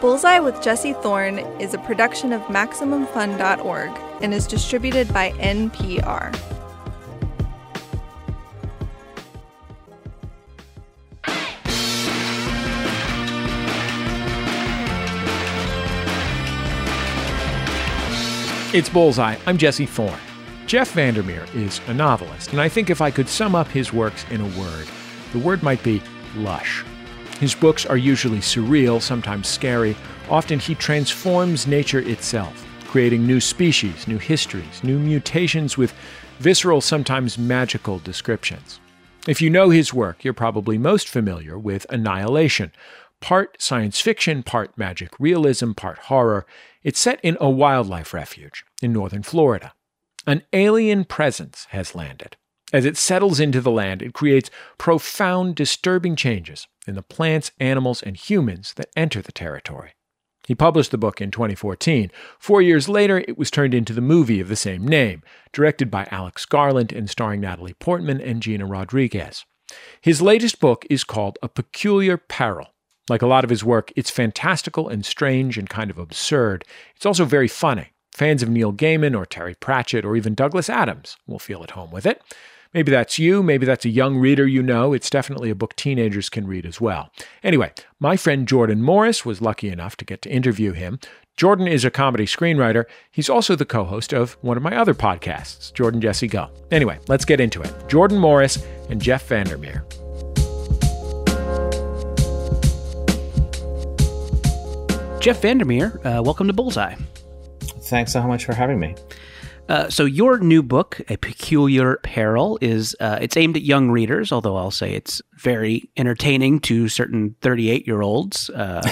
Bullseye with Jesse Thorn is a production of MaximumFun.org and is distributed by NPR. It's Bullseye. I'm Jesse Thorn. Jeff Vandermeer is a novelist, and I think if I could sum up his works in a word, the word might be lush. His books are usually surreal, sometimes scary. Often he transforms nature itself, creating new species, new histories, new mutations with visceral, sometimes magical descriptions. If you know his work, you're probably most familiar with Annihilation. Part science fiction, part magic realism, part horror. It's set in a wildlife refuge in northern Florida. An alien presence has landed. As it settles into the land, it creates profound, disturbing changes in the plants, animals, and humans that enter the territory. He published the book in 2014. Four years later, it was turned into the movie of the same name, directed by Alex Garland and starring Natalie Portman and Gina Rodriguez. His latest book is called A Peculiar Peril. Like a lot of his work, it's fantastical and strange and kind of absurd. It's also very funny. Fans of Neil Gaiman or Terry Pratchett or even Douglas Adams will feel at home with it. Maybe that's you, maybe that's a young reader you know. It's definitely a book teenagers can read as well. Anyway, my friend Jordan Morris was lucky enough to get to interview him. Jordan is a comedy screenwriter. He's also the co host of one of my other podcasts, Jordan Jesse Go. Anyway, let's get into it. Jordan Morris and Jeff Vandermeer. Jeff Vandermeer, uh, welcome to Bullseye. Thanks so much for having me. Uh, so your new book, A Peculiar Peril, is uh, it's aimed at young readers, although I'll say it's very entertaining to certain 38 year olds. Uh,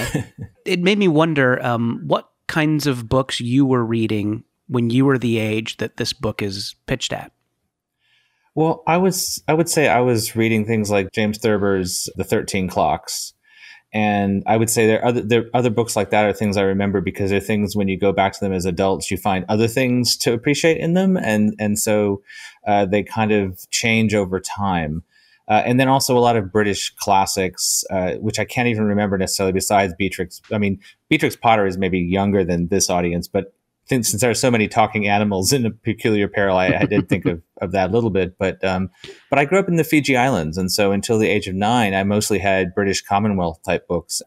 it made me wonder um, what kinds of books you were reading when you were the age that this book is pitched at. Well, I was I would say I was reading things like James Thurber's The Thirteen Clocks, and I would say there are other there are other books like that are things I remember because they're things when you go back to them as adults, you find other things to appreciate in them, and and so uh, they kind of change over time. Uh, and then also a lot of British classics, uh, which I can't even remember necessarily. Besides Beatrix, I mean Beatrix Potter is maybe younger than this audience, but since there are so many talking animals in a peculiar peril, I, I did think of, of that a little bit. But um, but I grew up in the Fiji Islands, and so until the age of nine, I mostly had British Commonwealth type books.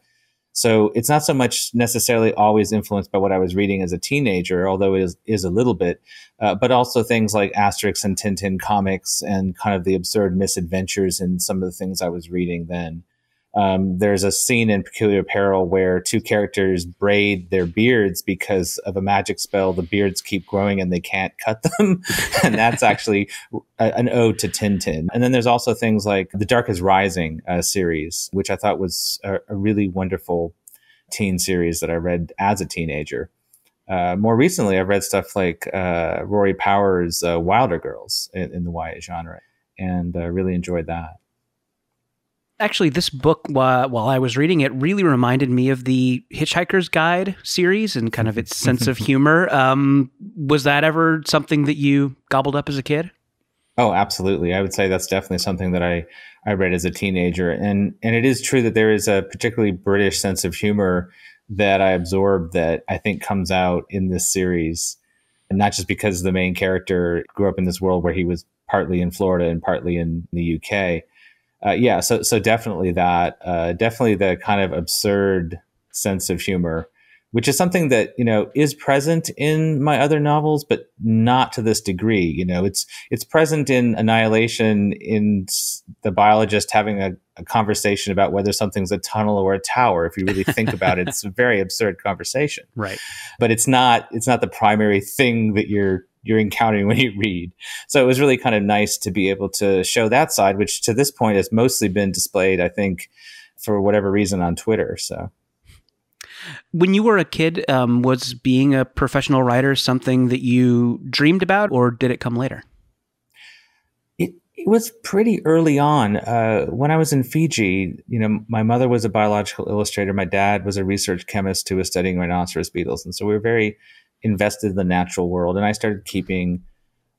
So it's not so much necessarily always influenced by what I was reading as a teenager, although it is, is a little bit, uh, but also things like Asterix and Tintin comics and kind of the absurd misadventures in some of the things I was reading then. Um, there's a scene in Peculiar Peril where two characters braid their beards because of a magic spell. The beards keep growing and they can't cut them. and that's actually a, an ode to Tintin. And then there's also things like the Dark is Rising uh, series, which I thought was a, a, really wonderful teen series that I read as a teenager. Uh, more recently, I've read stuff like uh, Rory Power's uh, Wilder Girls in, in, the YA genre and uh, really enjoyed that actually this book while i was reading it really reminded me of the hitchhiker's guide series and kind of its sense of humor. Um, was that ever something that you gobbled up as a kid? Oh absolutely. I would say that's definitely something that i i read as a teenager. And and it is true that there is a particularly british sense of humor that i absorbed that i think comes out in this series and not just because the main character grew up in this world where he was partly in florida and partly in the uk uh, yeah, so so definitely that, uh, definitely the kind of absurd sense of humor, which is something that you know is present in my other novels, but not to this degree. You know, it's it's present in Annihilation, in the biologist having a, a conversation about whether something's a tunnel or a tower. If you really think about it, it's a very absurd conversation, right? But it's not it's not the primary thing that you're you're encountering when you read. So it was really kind of nice to be able to show that side, which to this point has mostly been displayed, I think, for whatever reason on Twitter. So. When you were a kid, um, was being a professional writer something that you dreamed about, or did it come later? It, it was pretty early on. Uh, when I was in Fiji, you know, my mother was a biological illustrator. My dad was a research chemist who was studying rhinoceros beetles, and so we were very invested in the natural world. And I started keeping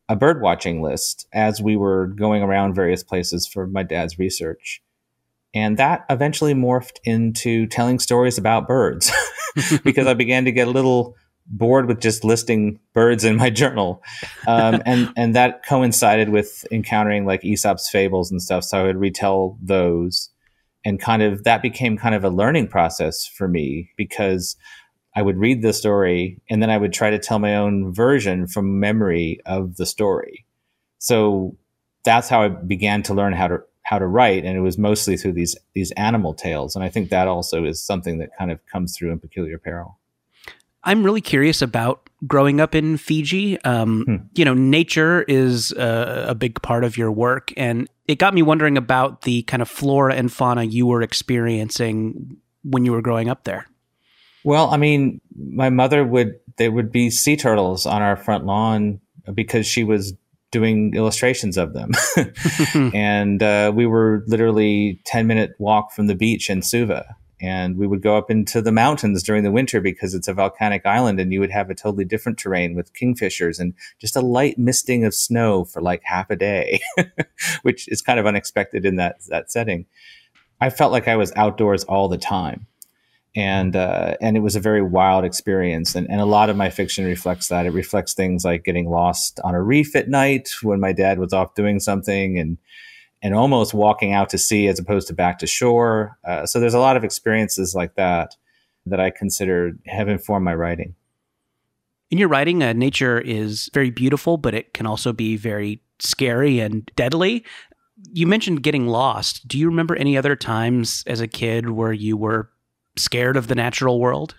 a bird watching list as we were going around various places for my dad's research. And that eventually morphed into telling stories about birds. because I began to get a little bored with just listing birds in my journal. Um, and, and that coincided with encountering like Aesop's fables and stuff. So I would retell those and kind of that became kind of a learning process for me because I would read the story and then I would try to tell my own version from memory of the story. So that's how I began to learn how to how to write and it was mostly through these these animal tales and I think that also is something that kind of comes through in peculiar peril. I'm really curious about growing up in Fiji. Um, hmm. You know, nature is a, a, big part of your work, and it got me wondering about the kind of flora and fauna you were experiencing when you were growing up there. Well, I mean, my mother would there would be sea turtles on our front lawn because she was doing illustrations of them, and uh, we were literally ten minute walk from the beach in Suva. And we would go up into the mountains during the winter because it's a volcanic island and you would have a totally different terrain with kingfishers and just a light misting of snow for like half a day which is kind of unexpected in that that setting. I felt like i was outdoors all the time and uh, and it was a very wild experience and, and a lot of my fiction reflects that it reflects things like getting lost on a reef at night when my dad was off doing something and and almost walking out to sea as opposed to back to shore. Uh, so there's a lot of experiences like that that I consider have informed my writing. In your writing, uh, nature is very beautiful, but it can also be very scary and deadly. You mentioned getting lost. Do you remember any other times as a kid where you were scared of the natural world?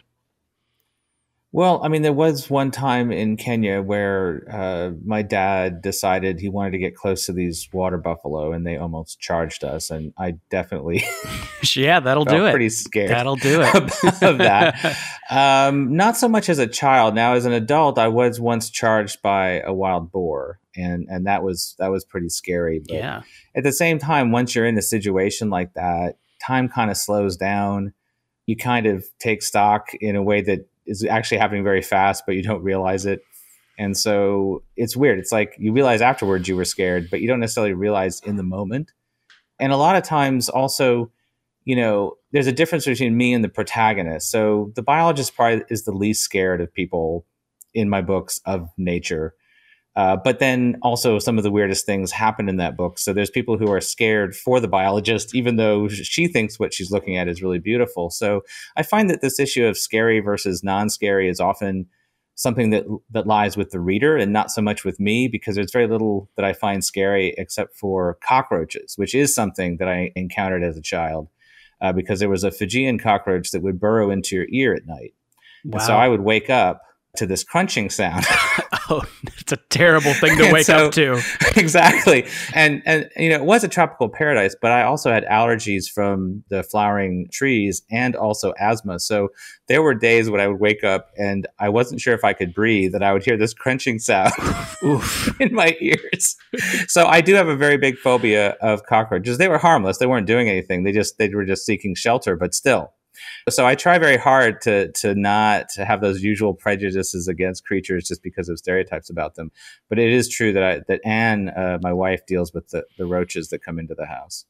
Well, I mean, there was one time in Kenya where uh, my dad decided he wanted to get close to these water buffalo, and they almost charged us. And I definitely, yeah, that'll do it. Pretty scared. That'll do it. of that. um, not so much as a child. Now, as an adult, I was once charged by a wild boar, and and that was that was pretty scary. But yeah. At the same time, once you're in a situation like that, time kind of slows down. You kind of take stock in a way that is actually happening very fast, but you don't realize it. And so it's weird. It's like you realize afterwards you were scared, but you don't necessarily realize in the moment. And a lot of times also, you know, there's a difference between me and the protagonist. So the biologist probably is the least scared of people in my books of nature. Uh, but then also some of the weirdest things happen in that book. So there's people who are scared for the biologist, even though she thinks what she's looking at is really beautiful. So I find that this issue of scary versus non-scary is often something that that lies with the reader and not so much with me because there's very little that I find scary except for cockroaches, which is something that I encountered as a child uh, because there was a Fijian cockroach that would burrow into your ear at night. Wow. And so I would wake up to this crunching sound. oh, it's a terrible thing to wake so, up to. Exactly. And and you know, it was a tropical paradise, but I also had allergies from the flowering trees and also asthma. So there were days when I would wake up and I wasn't sure if I could breathe and I would hear this crunching sound in my ears. So I do have a very big phobia of cockroaches. They were harmless. They weren't doing anything. They just they were just seeking shelter, but still so I try very hard to to not to have those usual prejudices against creatures just because of stereotypes about them. But it is true that I, that Anne, uh, my wife, deals with the, the roaches that come into the house.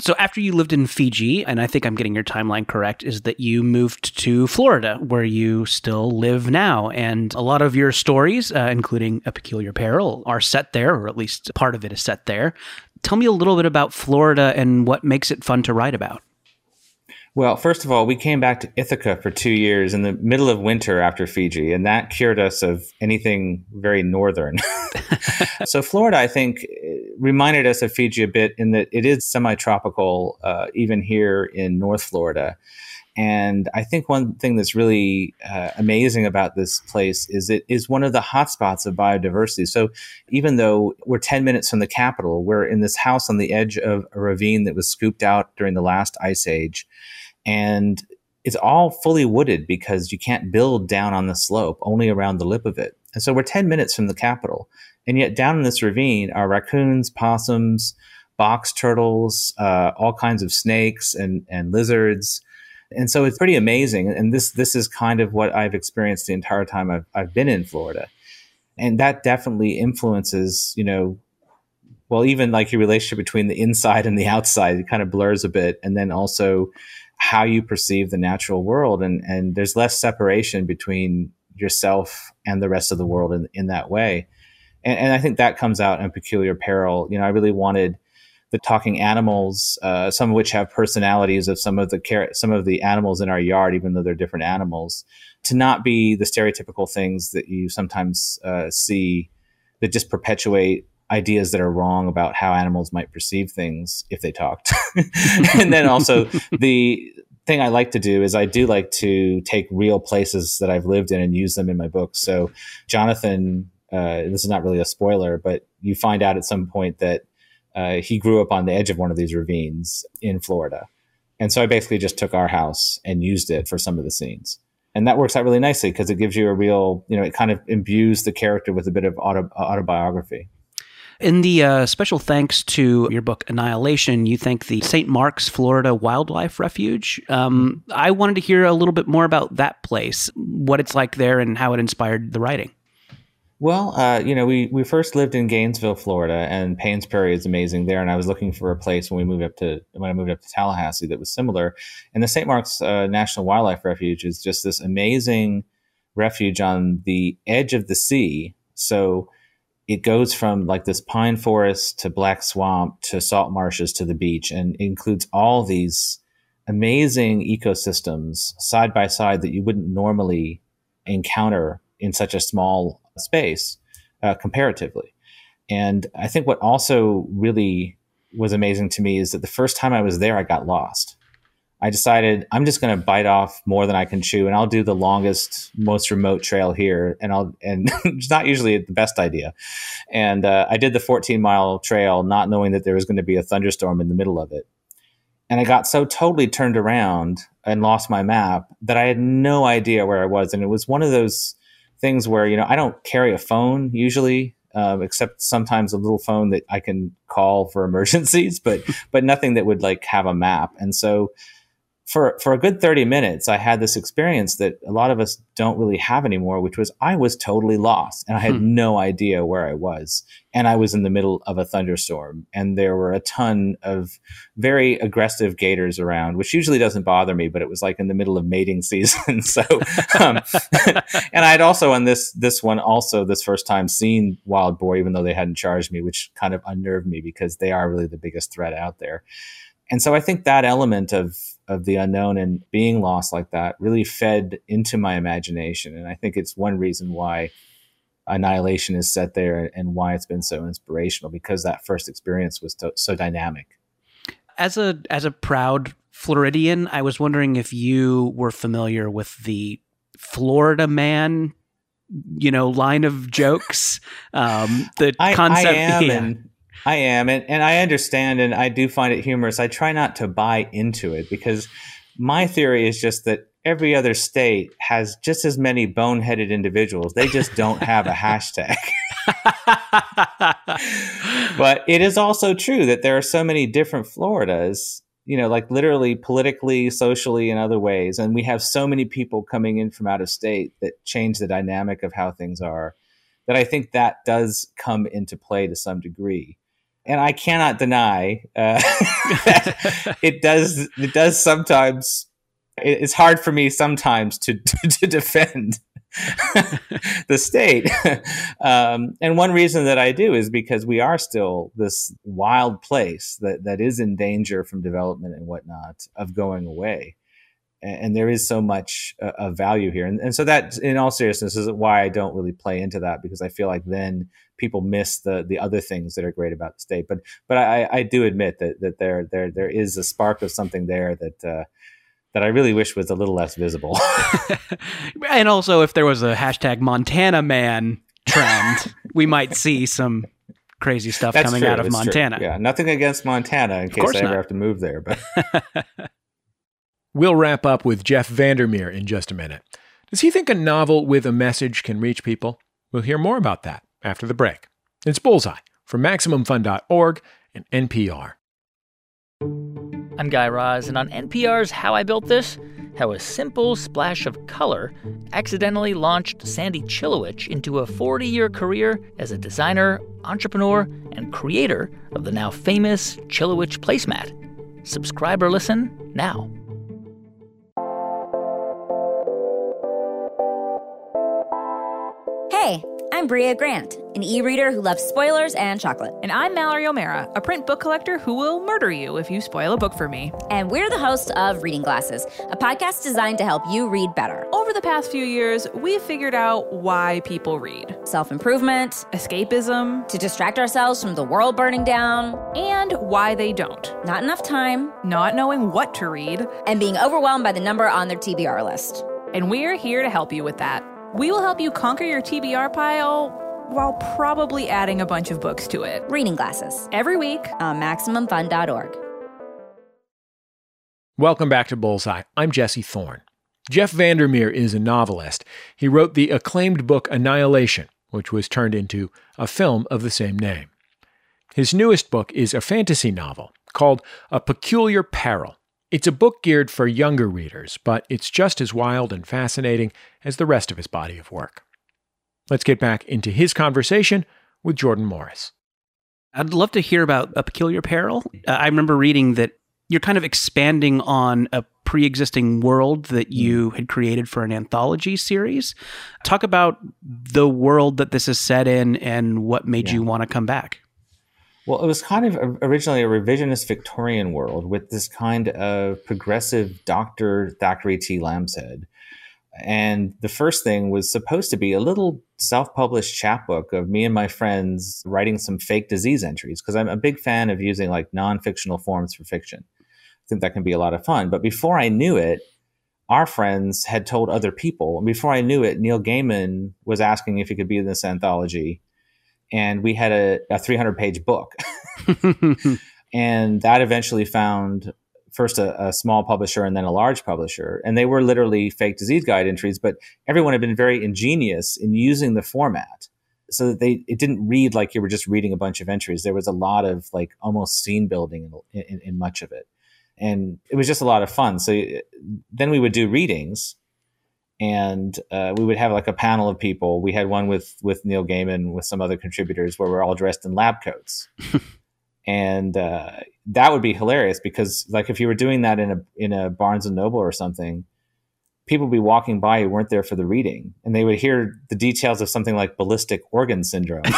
So after you lived in Fiji, and I think I'm getting your timeline correct, is that you moved to Florida, where you still live now, and a lot of your stories, uh, including A Peculiar Peril, are set there, or at least part of it is set there. Tell me a little bit about Florida and what makes it fun to write about. Well, first of all, we came back to Ithaca for two years in the middle of winter after Fiji, and that cured us of anything very northern. so, Florida, I think, reminded us of Fiji a bit in that it is semi tropical, uh, even here in North Florida. And I think one thing that's really uh, amazing about this place is it is one of the hotspots of biodiversity. So even though we're 10 minutes from the capital, we're in this house on the edge of a ravine that was scooped out during the last ice age and it's all fully wooded because you can't build down on the slope, only around the lip of it. And so we're 10 minutes from the capital. And yet down in this ravine are raccoons, possums, box turtles, uh, all kinds of snakes and, and lizards. And so it's pretty amazing. And this, this is kind of what I've experienced the entire time I've, I've been in Florida. And that definitely influences, you know, well, even like your relationship between the inside and the outside, it kind of blurs a bit. And then also how you perceive the natural world. And, and there's less separation between yourself and the rest of the world in, in that way. And, and I think that comes out in Peculiar Peril. You know, I really wanted the talking animals, uh, some of which have personalities of some of the car- some of the animals in our yard, even though they're different animals, to not be the stereotypical things that you sometimes uh, see that just perpetuate ideas that are wrong about how animals might perceive things if they talked. and then also the thing I like to do is I do like to take real places that I've lived in and use them in my books. So Jonathan, uh, this is not really a spoiler, but you find out at some point that uh, he grew up on the edge of one of these ravines in Florida. And so I basically just took our house and used it for some of the scenes. And that works out really nicely because it gives you a real, you know, it kind of imbues the character with a bit of auto, autobiography. In the uh, special thanks to your book Annihilation, you thank the St. Mark's, Florida Wildlife Refuge. Um, I wanted to hear a little bit more about that place, what it's like there, and how it inspired the writing. Well, uh, you know, we, we first lived in Gainesville, Florida, and Paynes Prairie is amazing there. And I was looking for a place when we moved up to when I moved up to Tallahassee that was similar. And the St. Mark's uh, National Wildlife Refuge is just this amazing refuge on the edge of the sea. So it goes from like this pine forest to black swamp to salt marshes to the beach and includes all these amazing ecosystems side by side that you wouldn't normally encounter in such a small space uh, comparatively. And I think what also really was amazing to me is that the first time I was there, I got lost. I decided I'm just going to bite off more than I can chew, and I'll do the longest, most remote trail here. And I'll and it's not usually the best idea. And uh, I did the 14 mile trail, not knowing that there was going to be a thunderstorm in the middle of it. And I got so totally turned around and lost my map that I had no idea where I was. And it was one of those things where you know I don't carry a phone usually. Um, except sometimes a little phone that I can call for emergencies, but but nothing that would like have a map. And so for for a good 30 minutes i had this experience that a lot of us don't really have anymore which was i was totally lost and i had hmm. no idea where i was. And i was in the middle of a thunderstorm and there were a ton of very aggressive gators around which usually doesn't bother me but it was like in the middle of mating season. So um, and i had also on this this one also this first time seen wild boar even though they hadn't charged me which kind of unnerved me because they are really the biggest threat out there. And so I think that element of of the unknown and being lost like that really fed into my imagination, and I think it's one reason why Annihilation is set there and why it's been so inspirational because that first experience was to, so dynamic. As a as a proud Floridian, I was wondering if you were familiar with the Florida man you know line of jokes um the I, concept I am, yeah. and I am, and, and I understand, and I do find it humorous. I try not to buy into it because my theory is just that every other state has just as many boneheaded individuals. They just don't have a hashtag. but it is also true that there are so many different Floridas, you know, like literally politically, socially, and other ways. And we have so many people coming in from out of state that change the dynamic of how things are that I think that does come into play to some degree and I cannot deny uh, that it does. It does sometimes. It's hard for me sometimes to to, to defend the state, um, and one reason that I do is because we are still this wild place that that is in danger from development and whatnot of going away and there is so much uh, of value here and, and so that in all seriousness is why i don't really play into that because i feel like then people miss the the other things that are great about the state but but i i do admit that that there there there is a spark of something there that uh, that I really wish was a little less visible. and also, if there was a hashtag Montana man trend, we might see some crazy stuff That's coming true. out of That's Montana. True. Yeah, nothing against Montana in case I ever have to move there, but We'll wrap up with Jeff Vandermeer in just a minute. Does he think a novel with a message can reach people? We'll hear more about that after the break. It's Bullseye from MaximumFun.org and NPR. I'm Guy Raz, and on NPR's How I Built This, how a simple splash of color accidentally launched Sandy Chilewich into a 40 year career as a designer, entrepreneur, and creator of the now famous Chilewich placemat. Subscribe or listen now. I'm Brea Grant, an e reader who loves spoilers and chocolate. And I'm Mallory O'Meara, a print book collector who will murder you if you spoil a book for me. And we're the hosts of Reading Glasses, a podcast designed to help you read better. Over the past few years, we've figured out why people read self improvement, escapism, to distract ourselves from the world burning down, and why they don't. Not enough time, not knowing what to read, and being overwhelmed by the number on their TBR list. And we're here to help you with that. We will help you conquer your TBR pile while probably adding a bunch of books to it. Reading Glasses. Every week uh, on MaximumFun.org. Welcome back to Bullseye. I'm Jesse Thorn. Jeff Vandermeer is a novelist. He wrote the acclaimed book Annihilation, which was turned into a film of the same name. His newest book is a fantasy novel called A Peculiar Peril. It's a book geared for younger readers, but it's just as wild and fascinating as the rest of his body of work. Let's get back into his conversation with Jordan Morris. I'd love to hear about A Peculiar Peril. Uh, I remember reading that you're kind of expanding on a pre existing world that you had created for an anthology series. Talk about the world that this is set in and what made yeah. you want to come back. Well, it was kind of uh, originally a revisionist Victorian world with this kind of progressive Dr. Thackeray T. Lambshead. And the first thing was supposed to be a little self published chapbook of me and my friends writing some fake disease entries because I'm a big fan of using like non fictional forms for fiction. I think that can be a lot of fun. But before I knew it, our friends had told other people. And before I knew it, Neil Gaiman was asking if he could be in this anthology and we had a, a 300 page book. and that eventually found first a, a, small publisher and then a large publisher. And they were literally fake disease guide entries, but everyone had been very ingenious in using the format so that they it didn't read like you were just reading a bunch of entries. There was a lot of like almost scene building in, in, in much of it. And it was just a lot of fun. So uh, then we would do readings and uh, we would have like a panel of people. We had one with with Neil Gaiman with some other contributors where we're all dressed in lab coats, and uh, that would be hilarious because like if you were doing that in a in a Barnes and Noble or something, people would be walking by who weren't there for the reading and they would hear the details of something like ballistic organ syndrome.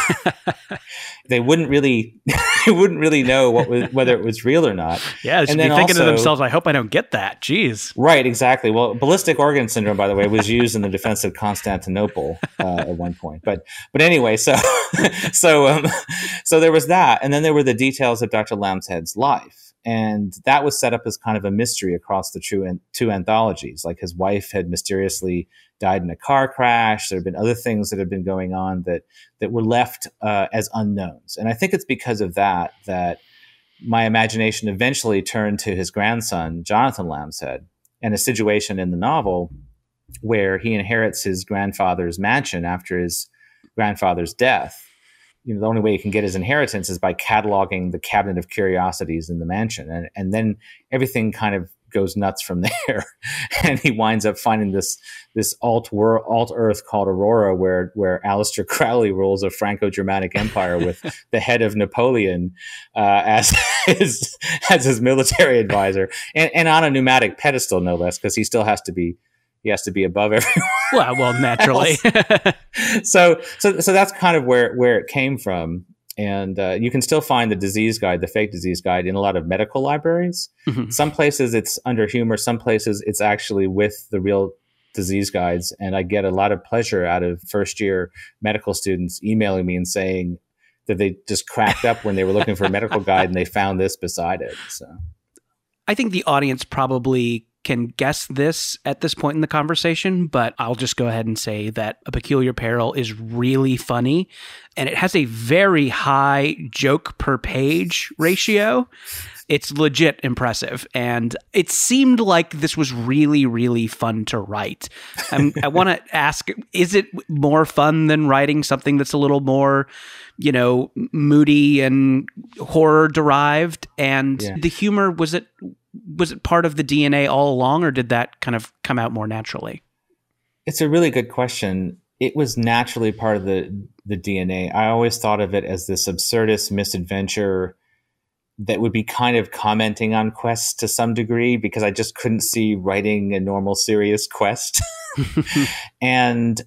They wouldn't really they wouldn't really know what was, whether it was real or not. Yeah should be thinking also, to themselves i hope i don't get that. Jeez. Right exactly. Well ballistic organ syndrome by the way was used in the defense of constantinople uh, at one point. But but anyway so so um, so there was that. And then there were the details of dr lambshead's life and that was set up as kind of a mystery across the two, two anthologies. Like his wife had mysteriously died in a car crash. There have been other things that have been going on that that were left uh, as unknowns. And I think it's because of that that my imagination eventually turned to his grandson, Jonathan Lambshead, and a situation in the novel where he inherits his grandfather's mansion after his grandfather's death you know the only way you can get his inheritance is by cataloging the cabinet of curiosities in the mansion and and then everything kind of goes nuts from there. And he winds up finding this this alt world alt earth called aurora where where Aleister Crowley rules a franco-germanic empire with the head of napoleon uh, as his as his military advisor and, and on a pneumatic pedestal no less because he still has to be he has to be above everyone. Well, well, naturally. so, so, so that's kind of where where it came from, and uh, you can still find the disease guide, the fake disease guide, in a lot of medical libraries. Mm-hmm. Some places it's under humor, some places it's actually with the real disease guides, and I get a lot of pleasure out of first year medical students emailing me and saying that they just cracked up when they were looking for a medical guide and they found this beside it. So. I think the audience probably can guess this at this point in the conversation, but I'll just go ahead and say that A Peculiar Peril is really funny and it has a very high joke per page ratio. It's legit impressive. And it seemed like this was really, really fun to write. I'm, um, i want to ask is it more fun than writing something that's a little more, you know, moody and horror derived? And yeah. the humor, was it was it part of the DNA all along, or did that kind of come out more naturally? It's a really good question. It was naturally part of the the DNA. I always thought of it as this absurdist misadventure that would be kind of commenting on quests to some degree because I just couldn't see writing a normal serious quest. and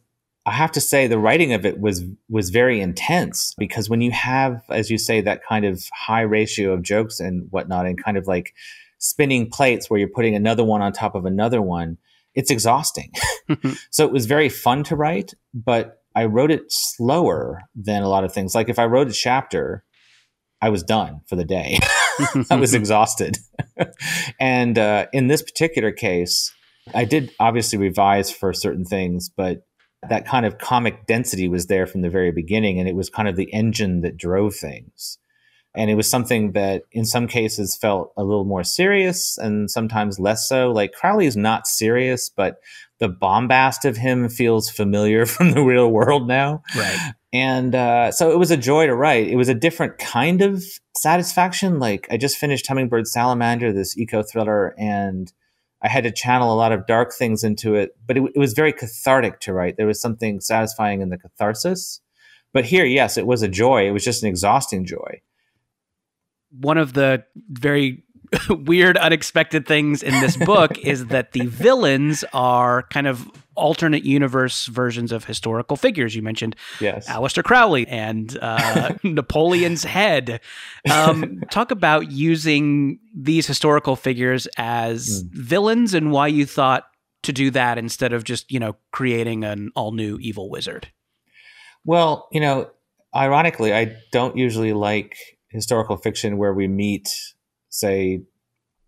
I have to say the writing of it was was very intense because when you have, as you say, that kind of high ratio of jokes and whatnot, and kind of like spinning plates where you're putting another one on top of another one, it's exhausting. so it was very fun to write, but I wrote it slower than a lot of things. Like if I wrote a chapter, I was done for the day. I was exhausted. and uh, in this particular case, I did obviously revise for certain things, but that kind of comic density was there from the very beginning, and it was kind of the engine that drove things. And it was something that in some cases felt a little more serious and sometimes less so. Like Crowley is not serious, but the bombast of him feels familiar from the real world now. Right. And uh, so it was a joy to write. It was a different kind of satisfaction. Like I just finished Hummingbird Salamander, this eco thriller, and I had to channel a lot of dark things into it, but it, it, was very cathartic to write. There was something satisfying in the catharsis. But here, yes, it was a joy. It was just an exhausting joy. One of the very weird, unexpected things in this book is that the villains are kind of alternate universe versions of historical figures. You mentioned yes. Aleister Crowley and uh, Napoleon's head. Um, talk about using these historical figures as mm. villains and why you thought to do that instead of just, you know, creating an all new evil wizard. Well, you know, ironically, I don't usually like historical fiction where we meet, say,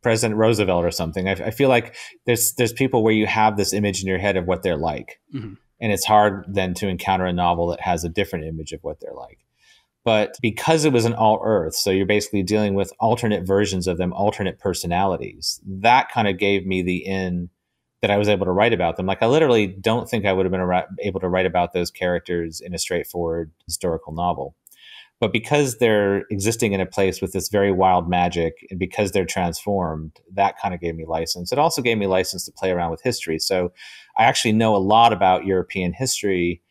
President Roosevelt or something. I, I, feel like there's there's people where you have this image in your head of what they're like, mm-hmm. and it's hard then to encounter a novel that has a different image of what they're like. But because it was an alt Earth, so you're basically dealing with alternate versions of them, alternate personalities. That kind of gave me the in that I was able to write about them. Like I literally don't think I would have been able to write about those characters in a straightforward historical novel. But because they're existing in a place with this very wild magic and because they're transformed, that kind of gave me license. It also gave me license to play around with history. So I actually know a lot about European history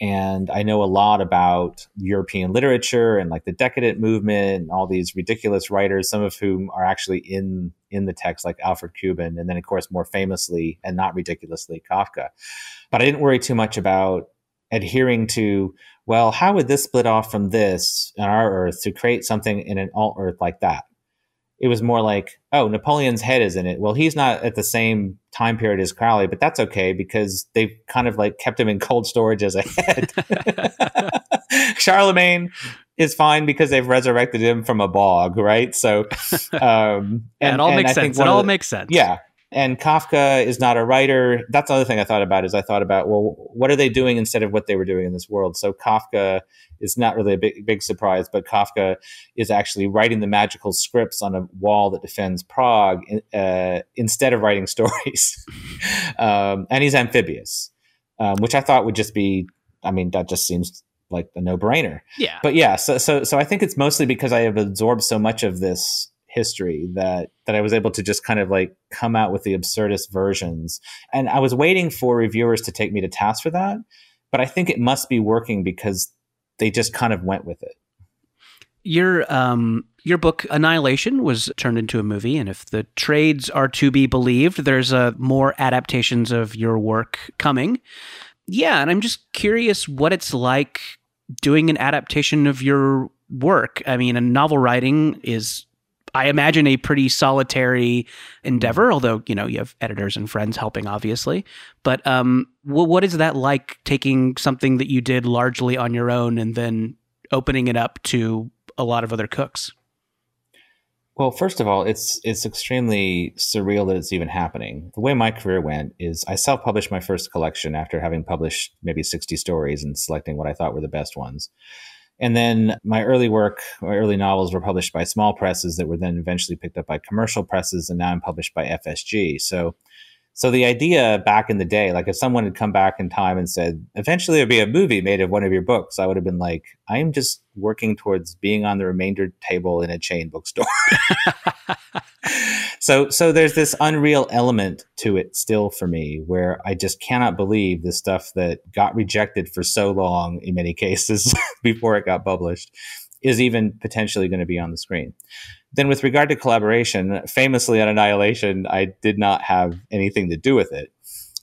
and I know a lot about European literature and like the decadent movement and all these ridiculous writers, some of whom are actually in in the text, like Alfred Kubin, and then of course more famously and not ridiculously Kafka. But I didn't worry too much about adhering to well, how would this split off from this on our Earth to create something in an alt Earth like that? It was more like, oh, Napoleon's head is in it. Well, he's not at the same time period as Crowley, but that's okay because they've kind of like kept him in cold storage as a head. Charlemagne is fine because they've resurrected him from a bog, right? So, um, and, it all makes sense. It all the, makes sense. Yeah, and Kafka is not a writer. That's another thing I thought about is I thought about, well, what are they doing instead of what they were doing in this world? So Kafka is not really a big, big surprise, but Kafka is actually writing the magical scripts on a wall that defends Prague uh, instead of writing stories. um, and he's amphibious, um, which I thought would just be, I mean, that just seems like a no brainer. Yeah. But yeah, so, so, so I think it's mostly because I have absorbed so much of this history that that I was able to just kind of like come out with the absurdist versions. And I was waiting for reviewers to take me to task for that, but I think it must be working because they just kind of went with it. Your um your book Annihilation was turned into a movie and if the trades are to be believed, there's a uh, more adaptations of your work coming. Yeah, and I'm just curious what it's like doing an adaptation of your work. I mean, a novel writing is I imagine a pretty solitary endeavor, although, you know, you have editors and friends helping, obviously. But um, what is that like taking something that you did largely on your own and then opening it up to a lot of other cooks? Well, first of all, it's it's extremely surreal that it's even happening. The way my career went is I self-published my first collection after having published maybe 60 stories and selecting what I thought were the best ones. And then my early work, my early novels were published by small presses that were then eventually picked up by commercial presses, and now I'm published by FSG. So so the idea back in the day, like if someone had come back in time and said, eventually there'll be a movie made of one of your books, I would have been like, I am just working towards being on the remainder table in a chain bookstore. so so there's this unreal element to it still for me where I just cannot believe the stuff that got rejected for so long in many cases before it got published is even potentially going to be on the screen. Then, with regard to collaboration, famously on Annihilation, I did not have anything to do with it.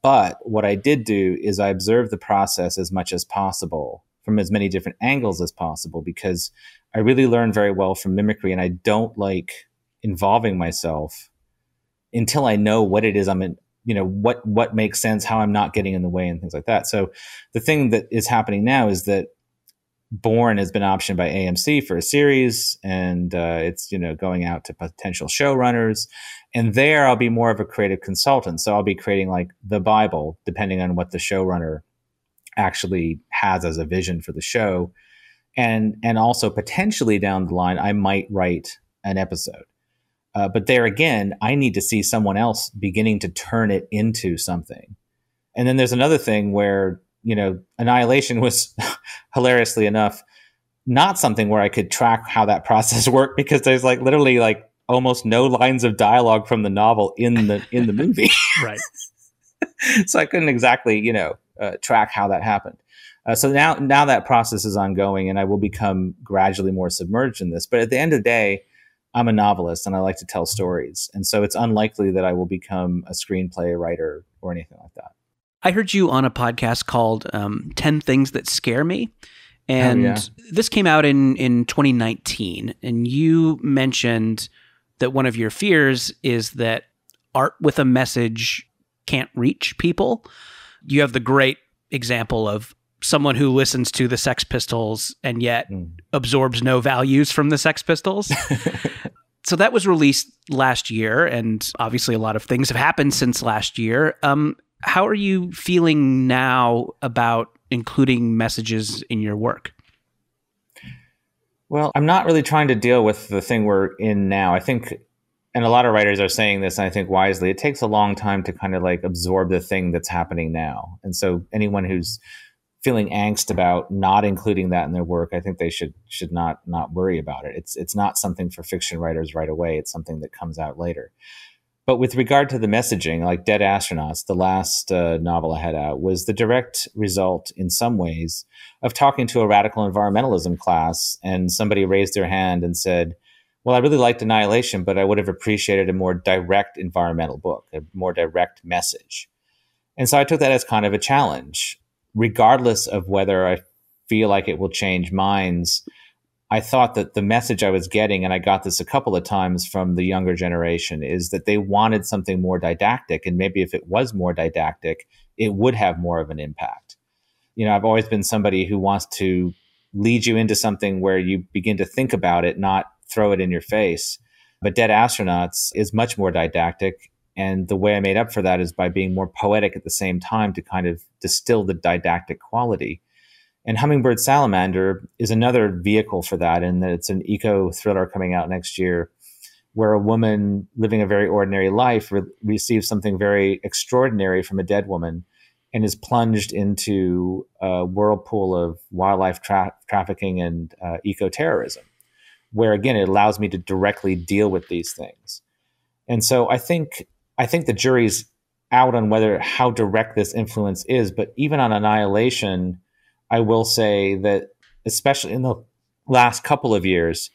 But what I did do is I observed the process as much as possible from as many different angles as possible because I really learned very well from mimicry and I don't like involving myself until I know what it is I'm in, you know, what what makes sense, how I'm not getting in the way and things like that. So the thing that is happening now is that Borne has been optioned by AMC for a series, and uh, it's you know going out to potential showrunners. And there, I'll be more of a creative consultant. So I'll be creating like the Bible, depending on what the showrunner actually has as a vision for the show, and and also potentially down the line, I might write an episode. Uh, but there again, I need to see someone else beginning to turn it into something. And then there's another thing where you know, Annihilation was hilariously enough not something where I could track how that process worked because there's like literally like almost no lines of dialogue from the novel in the in the movie. right. so I couldn't exactly, you know, uh, track how that happened. Uh, so now now that process is ongoing, and I will become gradually more submerged in this. But at the end of the day, I'm a novelist and I like to tell stories, and so it's unlikely that I will become a screenplay writer or anything like that. I heard you on a podcast called um, 10 Things That Scare Me. And oh, yeah. this came out in, in 2019. And you mentioned that one of your fears is that art with a message can't reach people. You have the great example of someone who listens to the Sex Pistols and yet mm. absorbs no values from the Sex Pistols. so that was released last year, and obviously a lot of things have happened since last year. Um, how are you feeling now about including messages in your work? Well, I'm not really trying to deal with the thing we're in now. I think, and a lot of writers are saying this, and I think wisely, it takes a long time to kind of like absorb the thing that's happening now. And so, anyone who's feeling angst about not including that in their work, I think they should should not not worry about it. It's it's not something for fiction writers right away. It's something that comes out later. But with regard to the messaging, like Dead Astronauts, the last uh, novel I had out, was the direct result, in some ways, of talking to a radical environmentalism class. And somebody raised their hand and said, Well, I really liked Annihilation, but I would have appreciated a more direct environmental book, a more direct message. And so I took that as kind of a challenge, regardless of whether I feel like it will change minds I thought that the message I was getting, and I got this a couple of times from the younger generation, is that they wanted something more didactic. And maybe if it was more didactic, it would have more of an impact. You know, I've always been somebody who wants to lead you into something where you begin to think about it, not throw it in your face. But Dead Astronauts is much more didactic. And the way I made up for that is by being more poetic at the same time to kind of distill the didactic quality. And Hummingbird Salamander is another vehicle for that, and that it's an eco thriller coming out next year, where a woman living a very ordinary life re- receives something very extraordinary from a dead woman, and is plunged into a whirlpool of wildlife tra- trafficking and uh, eco terrorism, where again it allows me to directly deal with these things. And so I think I think the jury's out on whether how direct this influence is, but even on Annihilation I will say that, especially in the last couple of years,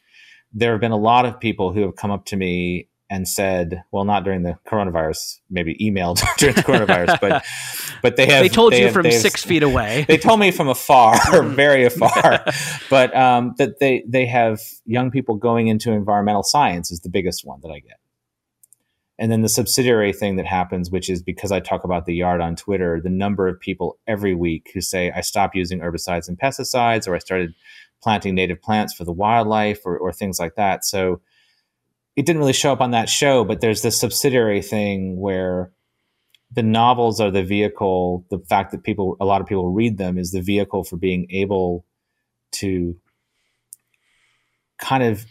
there have been a lot of people who have come up to me and said, well, not during the coronavirus, maybe emailed during the coronavirus, but but they have they told they you have, from six feet away. they told me from afar, very afar, but um, that they they have young people going into environmental science is the biggest one that I get. And then the subsidiary thing that happens, which is because I talk about the yard on Twitter, the number of people every week who say, I stopped using herbicides and pesticides, or I started planting native plants for the wildlife, or, or things like that. So it didn't really show up on that show, but there's this subsidiary thing where the novels are the vehicle, the fact that people, a lot of people read them, is the vehicle for being able to kind of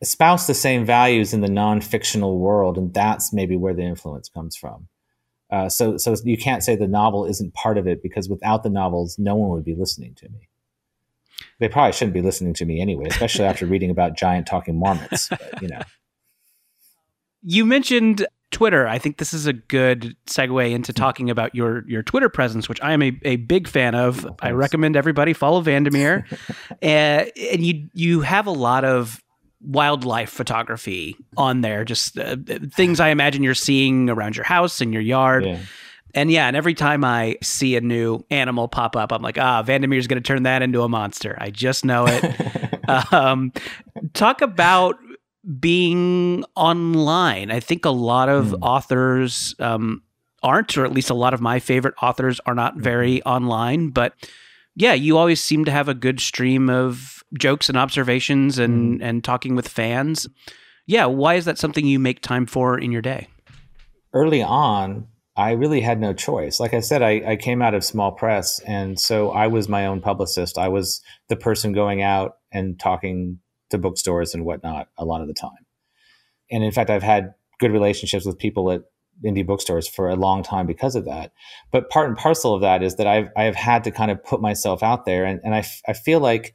espouse the same values in the non-fictional world, and that's maybe where the influence comes from. Uh, so, so you can't say the novel isn't part of it because without the novels, no one would be listening to me. They probably shouldn't be listening to me anyway, especially after reading about giant talking marmots. But, you know, you mentioned Twitter. I think this is a good segue into talking about your your Twitter presence, which I am a, a big fan of. Oh, I recommend everybody follow Vandermeer, and, and you you have a lot of wildlife photography on there, just uh, things I imagine you're seeing around your house and your yard. Yeah. And yeah, and every time I see a new animal pop up, I'm like, ah, Vandermeer's going to turn that into a monster. I just know it. um, talk about being online. I think a lot of mm. authors um, aren't, or at least a lot of my favorite authors are not very mm-hmm. online. But yeah, you always seem to have a good stream of jokes and observations and mm. and talking with fans. Yeah, why is that something you make time for in your day? Early on, I really had no choice. Like I said, I, I, came out of small press, and so I was my own publicist. I was the person going out and talking to bookstores and whatnot a lot of the time. And in fact, I've had good relationships with people at indie bookstores for a long time because of that. But part and parcel of that is that I've I've had to kind of put myself out there, and and I, f- I feel like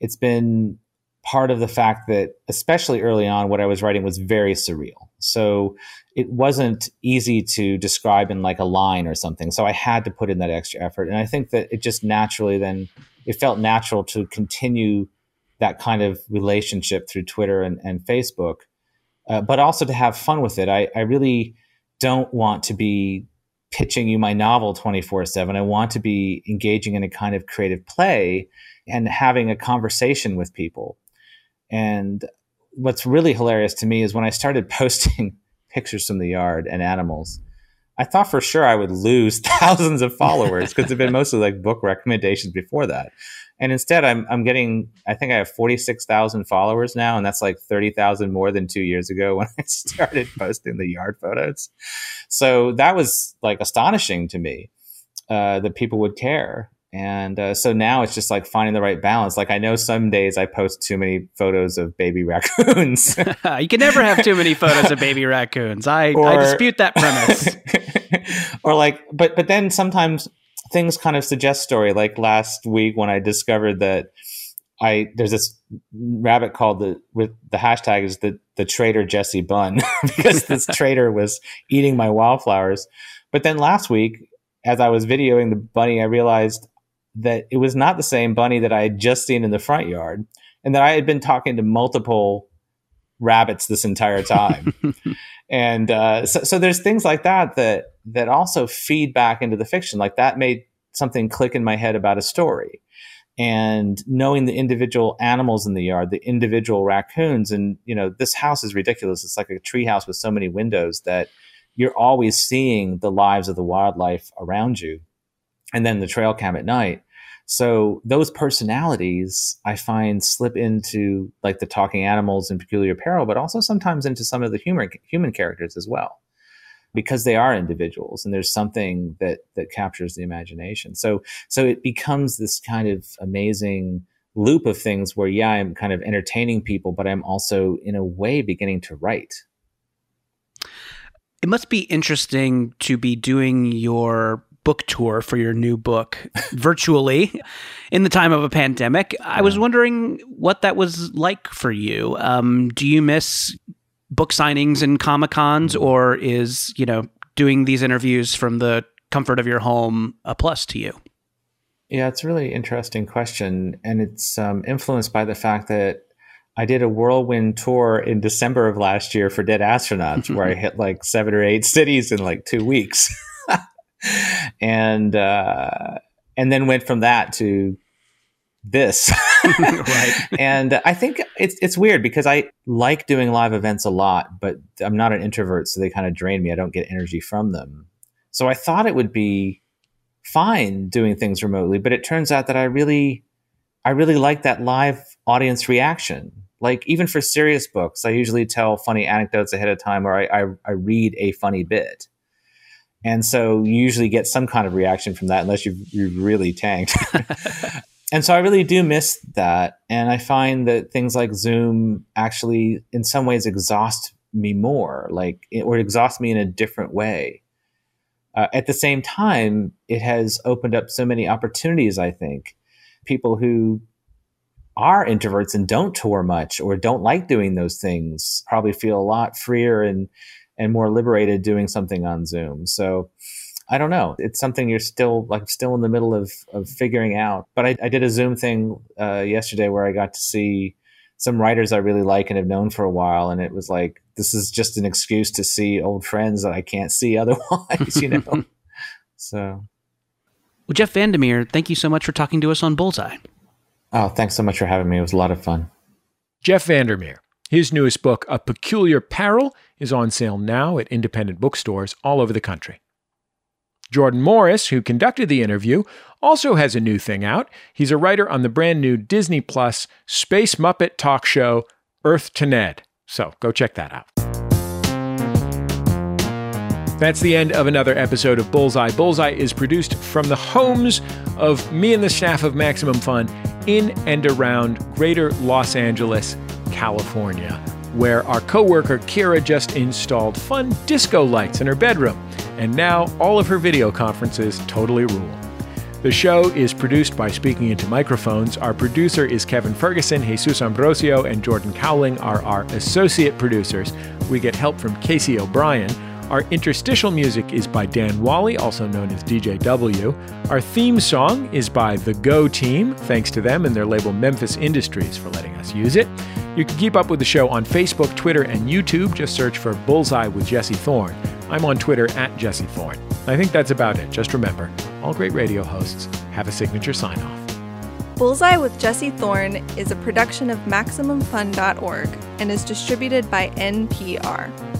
it's been part of the fact that especially early on what i was writing was very surreal. So it wasn't easy to describe in like a line or something. So i had to put in that extra effort. And i think that it just naturally then it felt natural to continue that kind of relationship through twitter and, and facebook uh, but also to have fun with it. I, I really don't want to be pitching you my novel 24 7 i want to be engaging in a kind of creative play and having a conversation with people and what's really hilarious to me is when I started posting pictures from the yard and animals, I thought for sure I would lose thousands of followers because they've been mostly like book recommendations before that. And instead, I'm I'm getting I think I have forty six thousand followers now, and that's like thirty thousand more than two years ago when I started posting the yard photos. So that was like astonishing to me uh, that people would care. And uh, so now it's just like finding the right balance. Like I know some days I post too many photos of baby raccoons. you can never have too many photos of baby raccoons. I, or, I dispute that premise. or like, but but then sometimes things kind of suggest story. Like last week when I discovered that I there's this rabbit called the with the hashtag is the the traitor Jesse Bun because this traitor was eating my wildflowers. But then last week, as I was videoing the bunny, I realized that it was not the same bunny that I had just seen in the front yard, and that I had been talking to multiple rabbits this entire time. and uh, so, so there's things like that that that also feed back into the fiction. Like that made something click in my head about a story. And knowing the individual animals in the yard, the individual raccoons, and you know, this house is ridiculous. It's like a tree house with so many windows that you're always seeing the lives of the wildlife around you. And then the trail cam at night. So those personalities I find slip into like the talking animals and peculiar peril, but also sometimes into some of the human human characters as well, because they are individuals and there's something that that captures the imagination. So so it becomes this kind of amazing loop of things where yeah, I'm kind of entertaining people, but I'm also in a way beginning to write. It must be interesting to be doing your book tour for your new book virtually in the time of a pandemic. I was wondering what that was like for you. Um, do you miss book signings and comic cons, or is you know doing these interviews from the comfort of your home a plus to you? Yeah, it's a really interesting question, and it's um, influenced by the fact that I did a whirlwind tour in December of last year for Dead Astronauts, where I hit like seven or eight cities in like two weeks. and uh, and then went from that to this. right. And I think it's it's weird because I like doing live events a lot, but I'm not an introvert, so they kind of drain me. I don't get energy from them. So I thought it would be fine doing things remotely, but it turns out that I really I really like that live audience reaction. Like even for serious books, I usually tell funny anecdotes ahead of time or I, I, I read a funny bit. And so you usually get some kind of reaction from that unless you've, you've really tanked. and so I really do miss that. And I find that things like Zoom actually, in some ways, exhaust me more, like, or exhaust me in a different way. Uh, at the same time, it has opened up so many opportunities, I think. People who are introverts and don't tour much or don't like doing those things probably feel a lot freer and and more liberated doing something on Zoom. So I don't know. It's something you're still like still in the middle of of figuring out. But I, I did a Zoom thing uh, yesterday where I got to see some writers I really like and have known for a while, and it was like this is just an excuse to see old friends that I can't see otherwise. You know. So, well, Jeff VanderMeer, thank you so much for talking to us on Bullseye. Oh, thanks so much for having me. It was a lot of fun. Jeff VanderMeer. His newest book, A Peculiar Peril, is on sale now at independent bookstores all over the country. Jordan Morris, who conducted the interview, also has a new thing out. He's a writer on the brand new Disney Plus Space Muppet talk show, Earth to Ned. So go check that out. That's the end of another episode of Bullseye. Bullseye is produced from the homes of me and the staff of Maximum Fun in and around greater Los Angeles, California, where our coworker Kira just installed fun disco lights in her bedroom, and now all of her video conferences totally rule. The show is produced by Speaking Into Microphones. Our producer is Kevin Ferguson, Jesus Ambrosio, and Jordan Kauwling are our associate producers. We get help from Casey O'Brien. Our interstitial music is by Dan Wally, also known as DJW. Our theme song is by The Go Team. Thanks to them and their label Memphis Industries for letting us use it. You can keep up with the show on Facebook, Twitter, and YouTube. Just search for Bullseye with Jesse Thorn. I'm on Twitter at Jesse Thorn. I think that's about it. Just remember, all great radio hosts have a signature sign off. Bullseye with Jesse Thorn is a production of MaximumFun.org and is distributed by NPR.